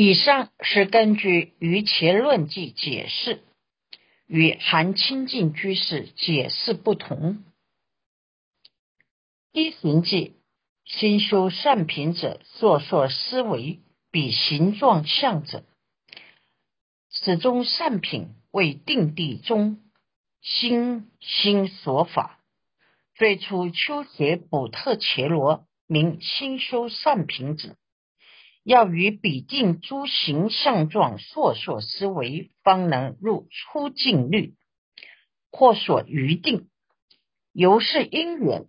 以上是根据《于前论记》解释，与韩清净居士解释不同。一行记，心修善品者，所说思维比形状相者，此中善品为定地中心心所法。最初秋学补特伽罗，名心修善品者。要与彼定诸形象状所所思维，方能入出境律，或所余定，由是因缘，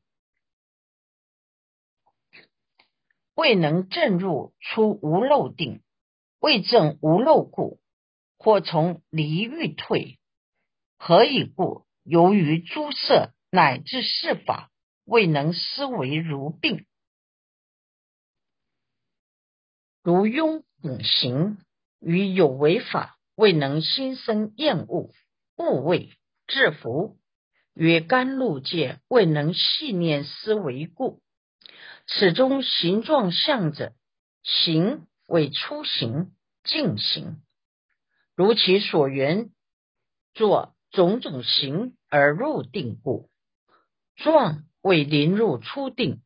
未能证入出无漏定，未证无漏故，或从离欲退。何以故？由于诸色乃至事法，未能思维如病。如庸等行与有为法，未能心生厌恶、恶畏、制服；与甘露界未能细念思维故。此中形状相者，行为出行、进行，如其所缘，作种种行而入定故。状为临入初定，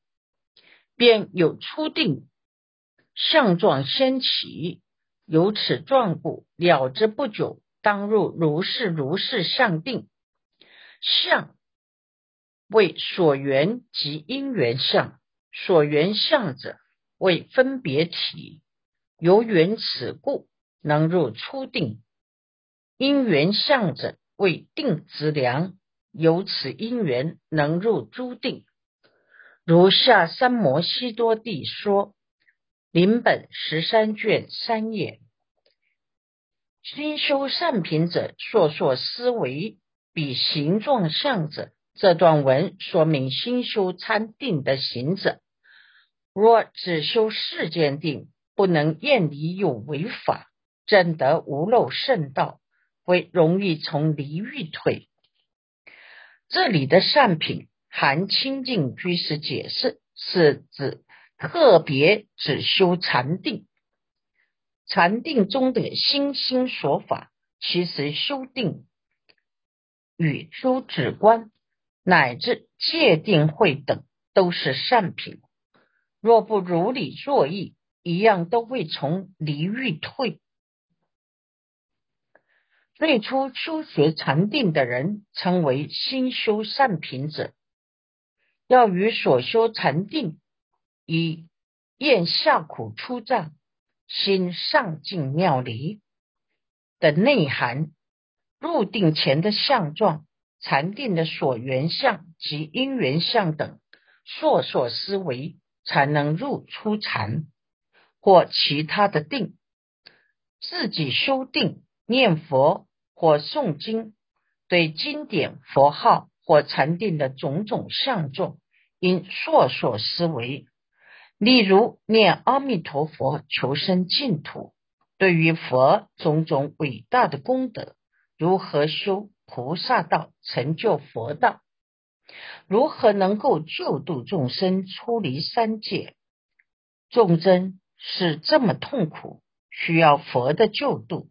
便有初定。相状先起，由此状故了之不久，当入如是如是相定。相为所缘及因缘相，所缘相者为分别体，由缘此故能入初定。因缘相者为定之良，由此因缘能入诸定。如下三摩悉多地说。临本十三卷三页，心修善品者，所说思维比形状相者。这段文说明心修参定的行者，若只修世间定，不能厌离有为法，证得无漏圣道，会容易从离欲退。这里的善品，含清净居士解释，是指。特别只修禅定，禅定中的心心所法，其实修定与诸止观乃至戒定慧等，都是善品。若不如理作意，一样都会从离欲退。最初修学禅定的人，称为心修善品者，要与所修禅定。一厌下苦出障，心上进妙离的内涵，入定前的相状、禅定的所缘相及因缘相等，烁烁思维，才能入出禅或其他的定。自己修定、念佛或诵经，对经典、佛号或禅定的种种相状，因烁烁思维。例如念阿弥陀佛求生净土，对于佛种种伟大的功德，如何修菩萨道、成就佛道，如何能够救度众生出离三界，众生是这么痛苦，需要佛的救度。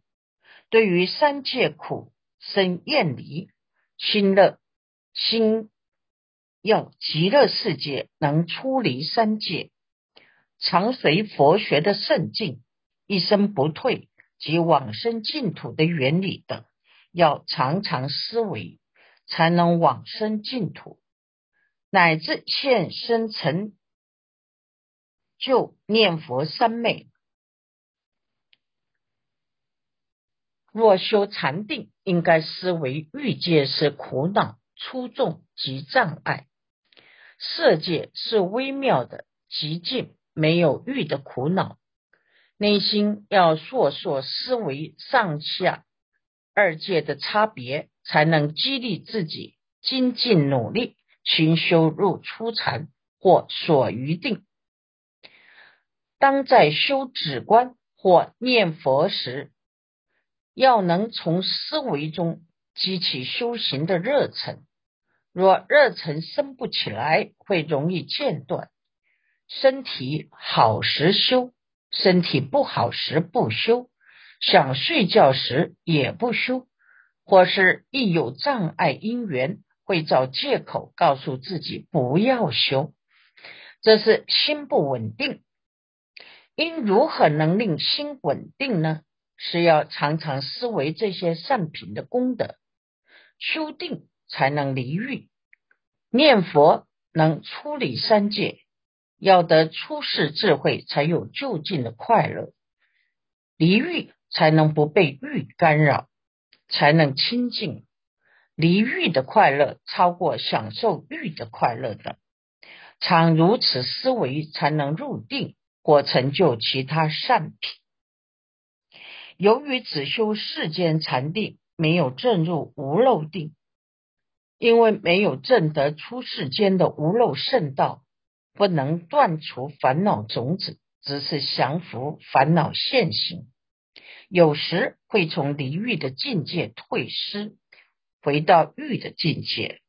对于三界苦生厌离，心乐心要极乐世界能出离三界。常随佛学的圣境，一生不退及往生净土的原理等，要常常思维，才能往生净土，乃至现生成就念佛三昧。若修禅定，应该思维欲界是苦恼、粗重及障碍，色界是微妙的极静。没有欲的苦恼，内心要烁烁思维上下二界的差别，才能激励自己精进努力，勤修入初禅或所余定。当在修止观或念佛时，要能从思维中激起修行的热忱。若热忱升不起来，会容易间断。身体好时修，身体不好时不修，想睡觉时也不修，或是一有障碍因缘，会找借口告诉自己不要修，这是心不稳定。应如何能令心稳定呢？是要常常思维这些善品的功德，修定才能离欲，念佛能出离三界。要得出世智慧，才有就近的快乐；离欲才能不被欲干扰，才能清净。离欲的快乐超过享受欲的快乐的，常如此思维，才能入定或成就其他善品。由于只修世间禅定，没有证入无漏定，因为没有证得出世间的无漏圣道。不能断除烦恼种子，只是降服烦恼现行。有时会从离欲的境界退失，回到欲的境界。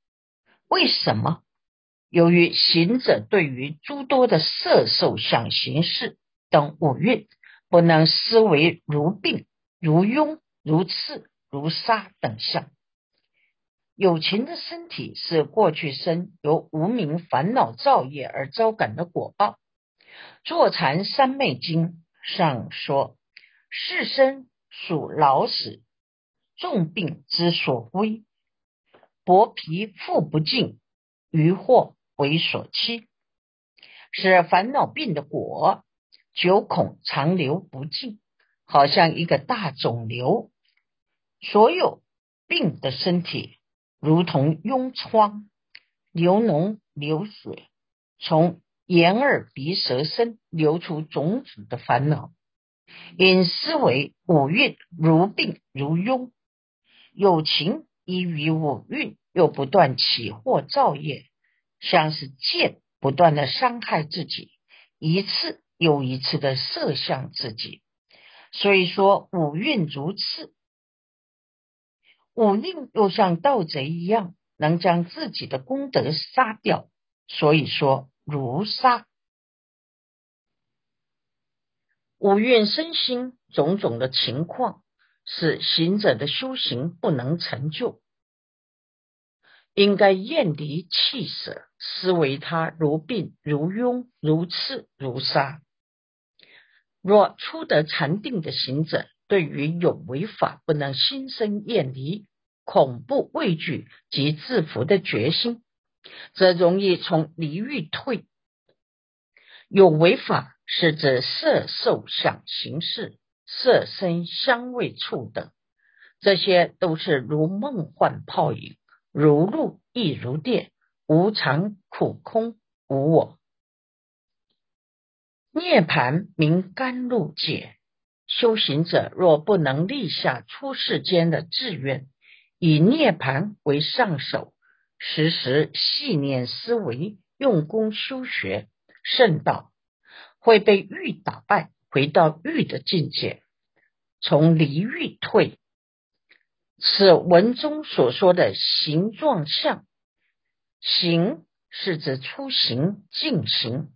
为什么？由于行者对于诸多的色、受、想、行、识等五蕴，不能思维如病、如庸、如刺、如杀等相。有情的身体是过去生由无名烦恼造业而招感的果报。坐禅三昧经上说：世身属老死，重病之所归，薄皮复不尽，余祸为所期，是烦恼病的果，久恐长流不尽，好像一个大肿瘤。所有病的身体。如同痈疮，流脓流血，从眼耳鼻舌身流出种种的烦恼。因思维五蕴如病如痈，有情依于五蕴，又不断起祸造业，像是剑不断的伤害自己，一次又一次的射向自己。所以说五蕴如刺。五蕴又像盗贼一样，能将自己的功德杀掉，所以说如杀。五蕴身心种种的情况，使行者的修行不能成就，应该厌离弃舍，思维他如病如痈如刺如杀。若初得禅定的行者，对于有违法不能心生厌离、恐怖、畏惧及制服的决心，则容易从离欲退。有违法是指色、受、想、行、识、色、声、香味、触等，这些都是如梦幻泡影，如露亦如电，无常、苦、空、无我。涅盘名甘露界。修行者若不能立下出世间的志愿，以涅盘为上首，时时细念思维，用功修学圣道，会被欲打败，回到欲的境界，从离欲退。此文中所说的形状相，形是指出行进行。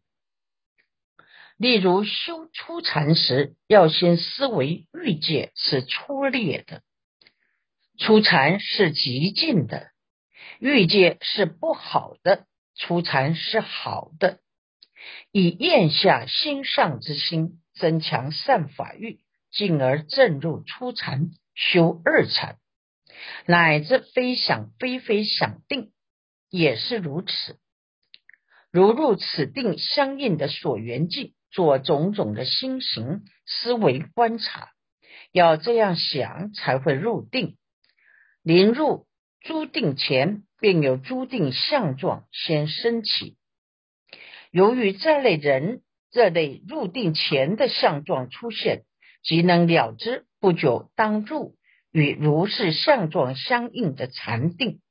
例如修初禅时，要先思维欲界是粗劣的，初禅是极静的，欲界是不好的，初禅是好的。以咽下心上之心，增强善法欲，进而正入初禅，修二禅，乃至非想非非想定，也是如此。如入此定相应的所缘境。做种种的心行思维观察，要这样想才会入定。临入诸定前，便有诸定相状先升起。由于这类人这类入定前的相状出现，即能了知不久当入与如是相状相应的禅定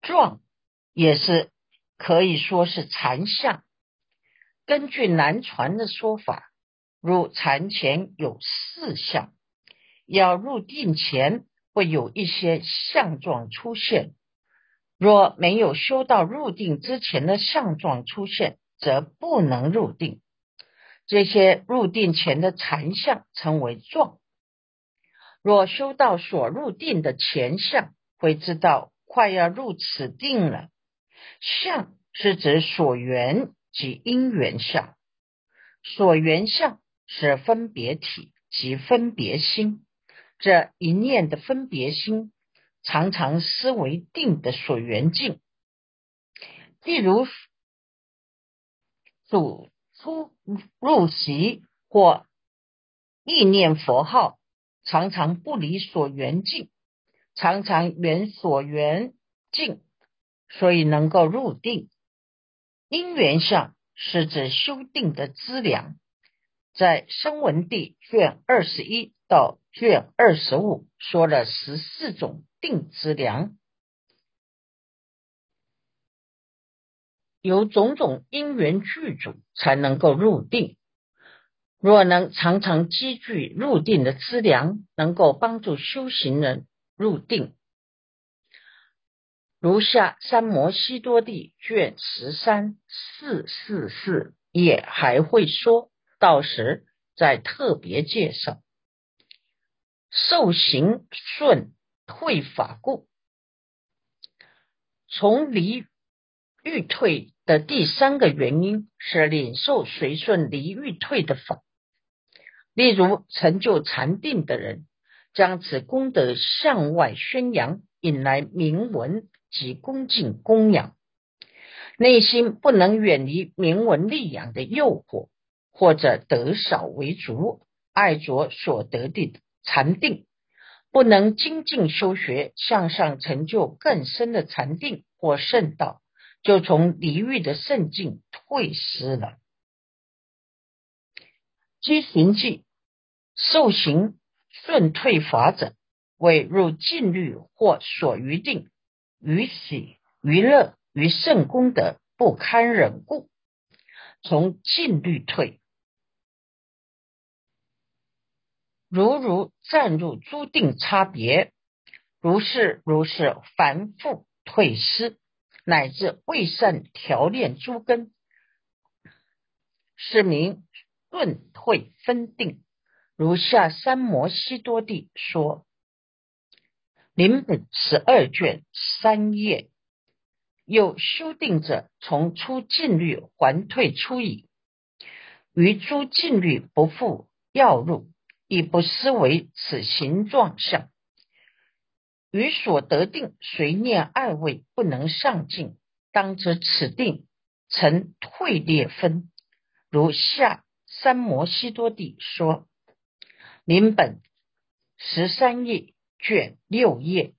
状，也是可以说是禅相。根据南传的说法，入禅前有四相，要入定前会有一些相状出现。若没有修到入定之前的相状出现，则不能入定。这些入定前的禅相称为状。若修到所入定的前相，会知道快要入此定了。相是指所缘及因缘相，所缘相是分别体及分别心。这一念的分别心，常常思维定的所缘境。例如，主出入席或意念佛号，常常不离所缘境，常常缘所缘境，所以能够入定。因缘相是指修定的资粮，在声闻地卷二十一到卷二十五说了十四种定资粮。有种种因缘具足，才能够入定。若能常常积聚入定的资粮，能够帮助修行人入定。如下三摩西多地卷十三四四四也还会说，到时再特别介绍。受行顺退法故，从离。欲退的第三个原因是领受随顺离欲退的法，例如成就禅定的人，将此功德向外宣扬，引来名闻及恭敬供养，内心不能远离名闻利养的诱惑，或者得少为足，爱着所得的禅定，不能精进修学，向上成就更深的禅定或圣道。就从离欲的圣境退失了。积行记受行顺退法者，为入禁律或所余定，于喜于乐于圣功德不堪忍故，从禁律退。如如暂入诸定差别，如是如是反复退失。乃至未善调炼诸根，是名顿退分定。如下三摩西多地说，临本十二卷三页，有修订者从出禁律还退出矣。于诸禁律不复要入，亦不思为此形状相。于所得定随念二位不能上进，当知此定成退裂分。如下三摩西多地说，临本十三页卷六页，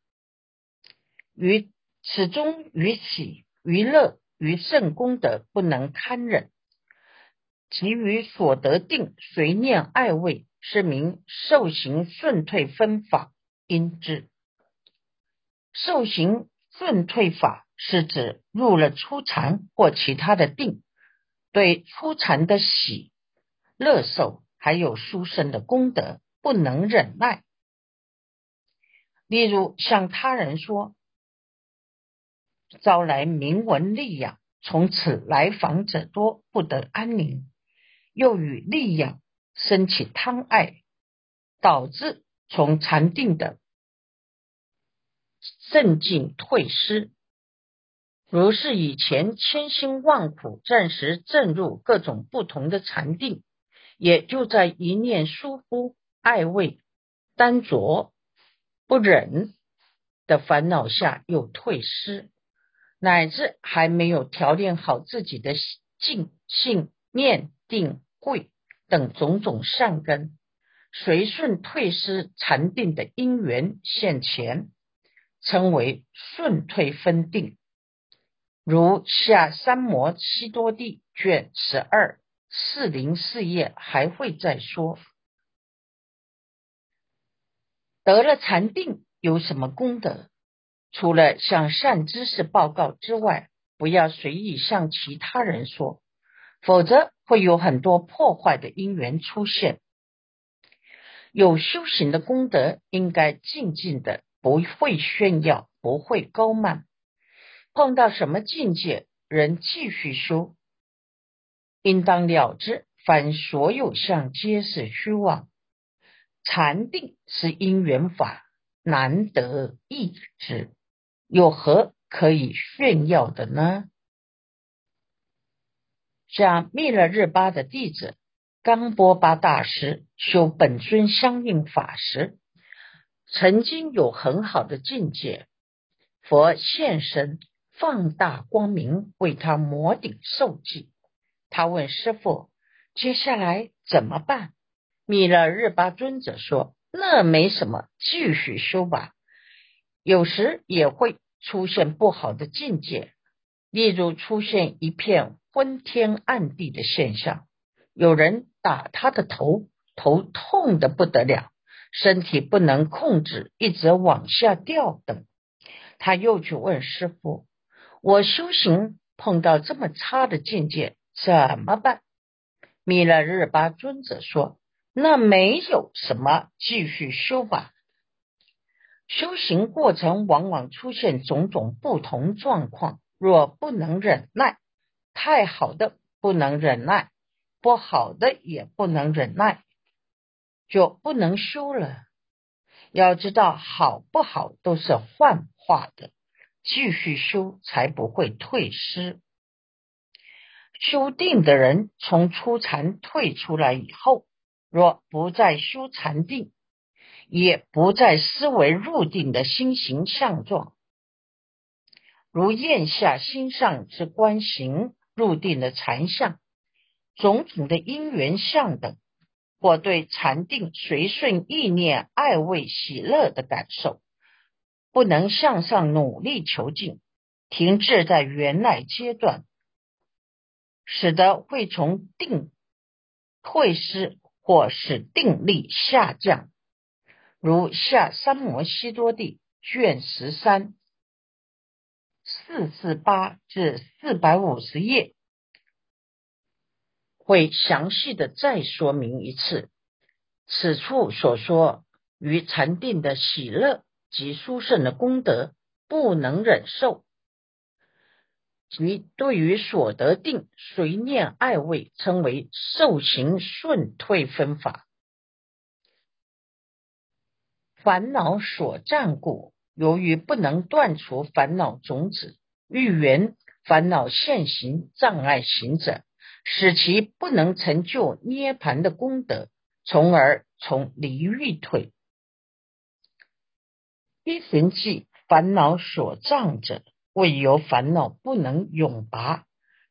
于此中于喜于乐于圣功德不能堪忍，其余所得定随念爱味是名受行顺退分法因之。受行顺退法是指入了初禅或其他的定，对初禅的喜、乐受还有殊胜的功德不能忍耐。例如向他人说，招来名闻利养，从此来访者多，不得安宁；又与利养生起贪爱，导致从禅定的。镇静退失，如是以前千辛万苦，暂时证入各种不同的禅定，也就在一念疏忽、爱畏、单着、不忍的烦恼下又退失，乃至还没有调练好自己的静、性、念、定、慧等种种善根，随顺退失禅定的因缘现前。称为顺退分定，如下三摩七多地卷十二四零四页还会再说。得了禅定有什么功德？除了向善知识报告之外，不要随意向其他人说，否则会有很多破坏的因缘出现。有修行的功德，应该静静的。不会炫耀，不会高慢。碰到什么境界，人继续修，应当了之，凡所有相皆是虚妄。禅定是因缘法，难得一知，有何可以炫耀的呢？像密勒日巴的弟子冈波巴大师修本尊相应法时，曾经有很好的境界，佛现身放大光明为他摩顶受记。他问师父：“接下来怎么办？”弥勒日巴尊者说：“那没什么，继续修吧。有时也会出现不好的境界，例如出现一片昏天暗地的现象，有人打他的头，头痛的不得了，身体不能控制，一直往下掉等。他又去问师傅：我修行碰到这么差的境界，怎么办？”弥勒日巴尊者说。那没有什么，继续修吧。修行过程往往出现种种不同状况，若不能忍耐，太好的不能忍耐，不好的也不能忍耐，就不能修了。要知道，好不好都是幻化的，继续修才不会退失。修定的人从初禅退出来以后。若不再修禅定，也不再思维入定的心形象状，如咽下心上之观行入定的禅相，种种的因缘相等，或对禅定随顺意念爱味喜乐的感受，不能向上努力求进，停滞在原来阶段，使得会从定退失。或使定力下降，如下三摩西多地卷十三四四八至四百五十页，会详细的再说明一次。此处所说于禅定的喜乐及殊胜的功德不能忍受。即对于所得定随念爱味，称为受行顺退分法。烦恼所占故，由于不能断除烦恼种子，欲缘烦恼现行障碍行者，使其不能成就涅盘的功德，从而从离欲退。一寻记烦恼所障者。为由烦恼不能永拔，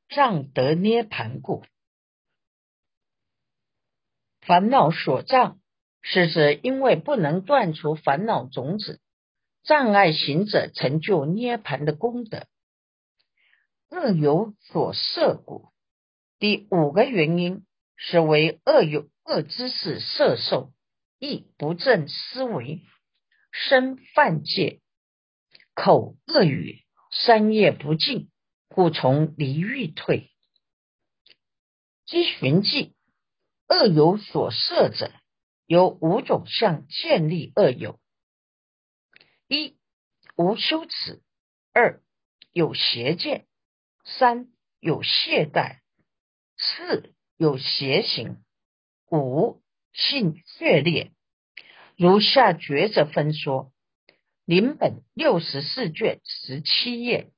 障得涅盘故。烦恼所障，是指因为不能断除烦恼种子，障碍行者成就涅盘的功德。恶有所摄故。第五个原因是为恶有恶知识摄受，亦不正思维，身犯戒，口恶语。三业不净，故从离欲退。积寻迹，恶有所摄者，有五种相建立恶有：一、无羞耻；二、有邪见；三、有懈怠；四、有邪行；五、性血劣。如下抉择分说。临本六十四卷十七页，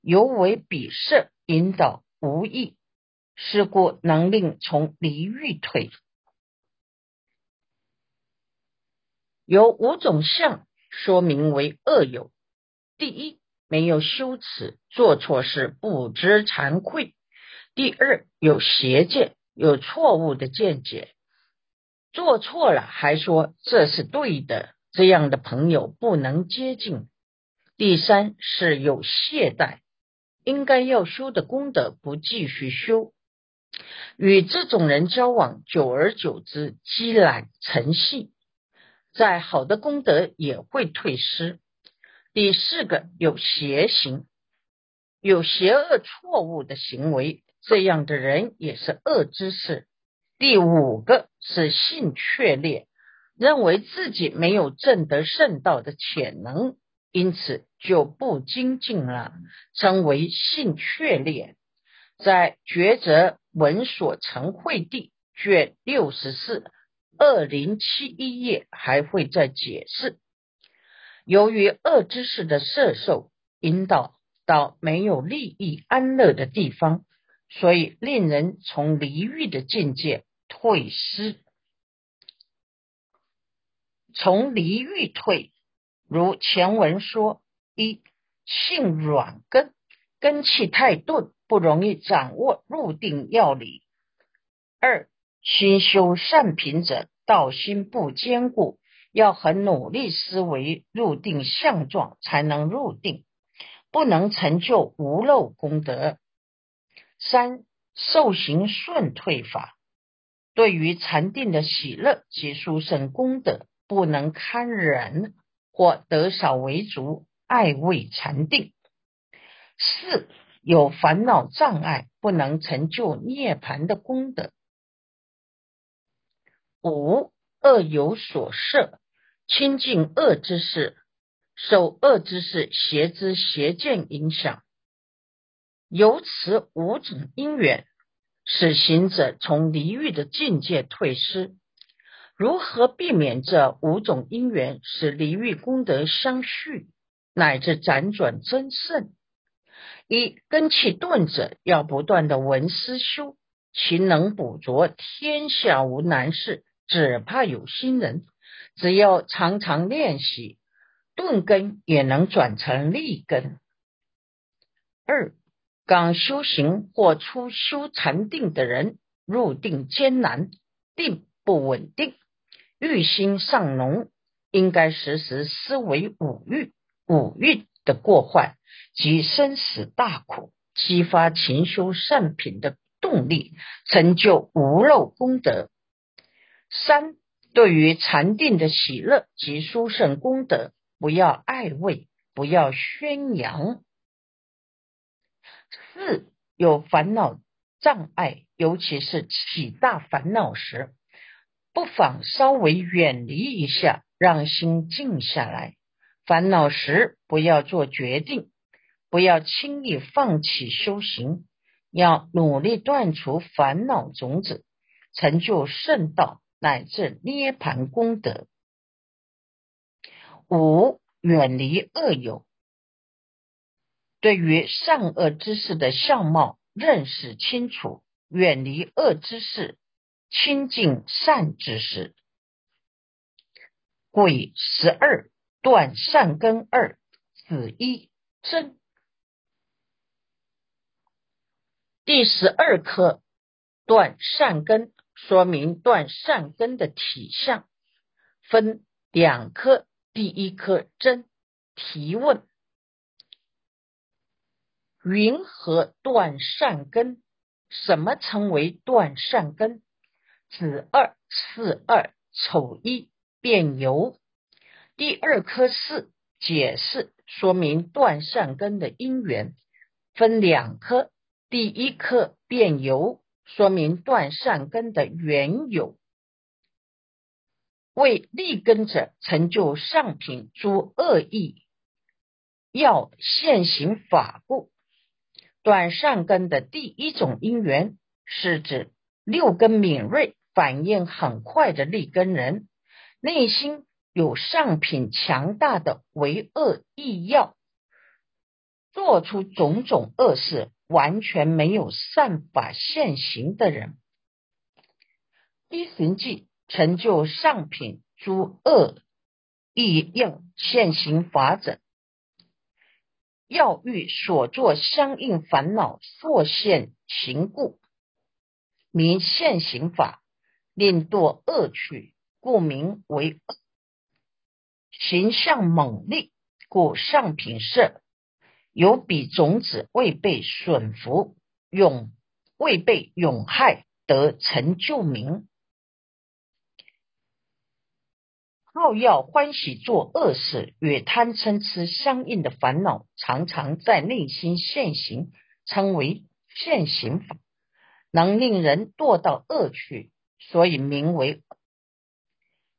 尤为比色引导无益，是故能令从离欲退。有五种相，说明为恶有。第一，没有羞耻，做错事不知惭愧；第二，有邪见，有错误的见解，做错了还说这是对的。这样的朋友不能接近。第三是有懈怠，应该要修的功德不继续修，与这种人交往，久而久之积懒成性，在好的功德也会退失。第四个有邪行，有邪恶错误的行为，这样的人也是恶之事。第五个是性确裂。认为自己没有证得圣道的潜能，因此就不精进了，称为性确裂。在抉择文所成会地卷六十四二零七一页还会再解释。由于恶知识的摄受引导到没有利益安乐的地方，所以令人从离欲的境界退失。从离欲退，如前文说：一性软根，根气太钝，不容易掌握入定要理；二心修善品者，道心不坚固。要很努力思维入定相状，才能入定，不能成就无漏功德。三受行顺退法，对于禅定的喜乐及殊胜功德，不能堪忍或得少为足，爱畏禅定。四有烦恼障碍，不能成就涅盘的功德。五恶有所摄。亲近恶之事，受恶之事邪知邪见影响，由此五种因缘，使行者从离欲的境界退失。如何避免这五种因缘，使离欲功德相续，乃至辗转增盛？一根气钝者，要不断的闻思修，其能捕捉天下无难事，只怕有心人。只要常常练习，钝根也能转成利根。二刚修行或初修禅定的人，入定艰难，定不稳定，欲心尚浓，应该时时思维五欲、五蕴的过患及生死大苦，激发勤修善品的动力，成就无漏功德。三。对于禅定的喜乐及殊胜功德，不要爱畏，不要宣扬。四有烦恼障碍，尤其是起大烦恼时，不妨稍微远离一下，让心静下来。烦恼时不要做决定，不要轻易放弃修行，要努力断除烦恼种子，成就圣道。乃至涅盘功德。五远离恶友，对于善恶之事的相貌认识清楚，远离恶之事，亲近善之事。鬼十二断善根二子一真。第十二课断善根。说明断善根的体相分两科，第一颗真提问：云何断善根？什么称为断善根？子二四二丑一变由。第二颗四解释说明断善根的因缘分两颗，第一颗变由。说明断善根的缘由，为立根者成就上品诸恶意，要现行法故。断善根的第一种因缘，是指六根敏锐、反应很快的立根人，内心有上品强大的为恶意要，做出种种恶事。完全没有善法现行的人，一行记成就上品诸恶意要现行法者，要欲所作相应烦恼所现行故，名现行法，令堕恶趣，故名为恶。形象猛烈，故上品色。有彼种子未被损福，永未被永害，得成就名。好要欢喜做恶事，与贪嗔痴相应的烦恼，常常在内心现行，称为现行法，能令人堕到恶趣，所以名为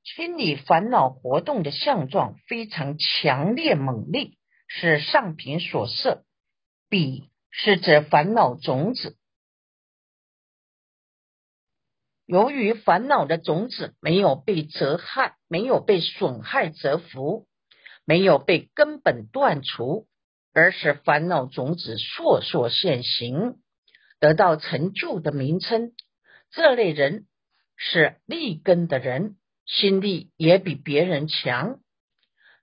清理烦恼活动的相状非常强烈猛烈。是上品所设，彼是指烦恼种子由于烦恼的种子没有被折害，没有被损害折服，没有被根本断除，而使烦恼种子烁烁现行，得到成就的名称。这类人是立根的人，心力也比别人强。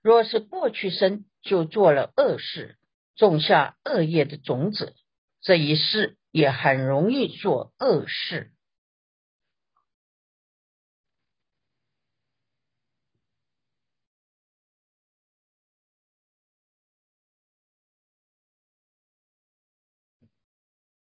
若是过去生就做了恶事，种下恶业的种子，这一世也很容易做恶事。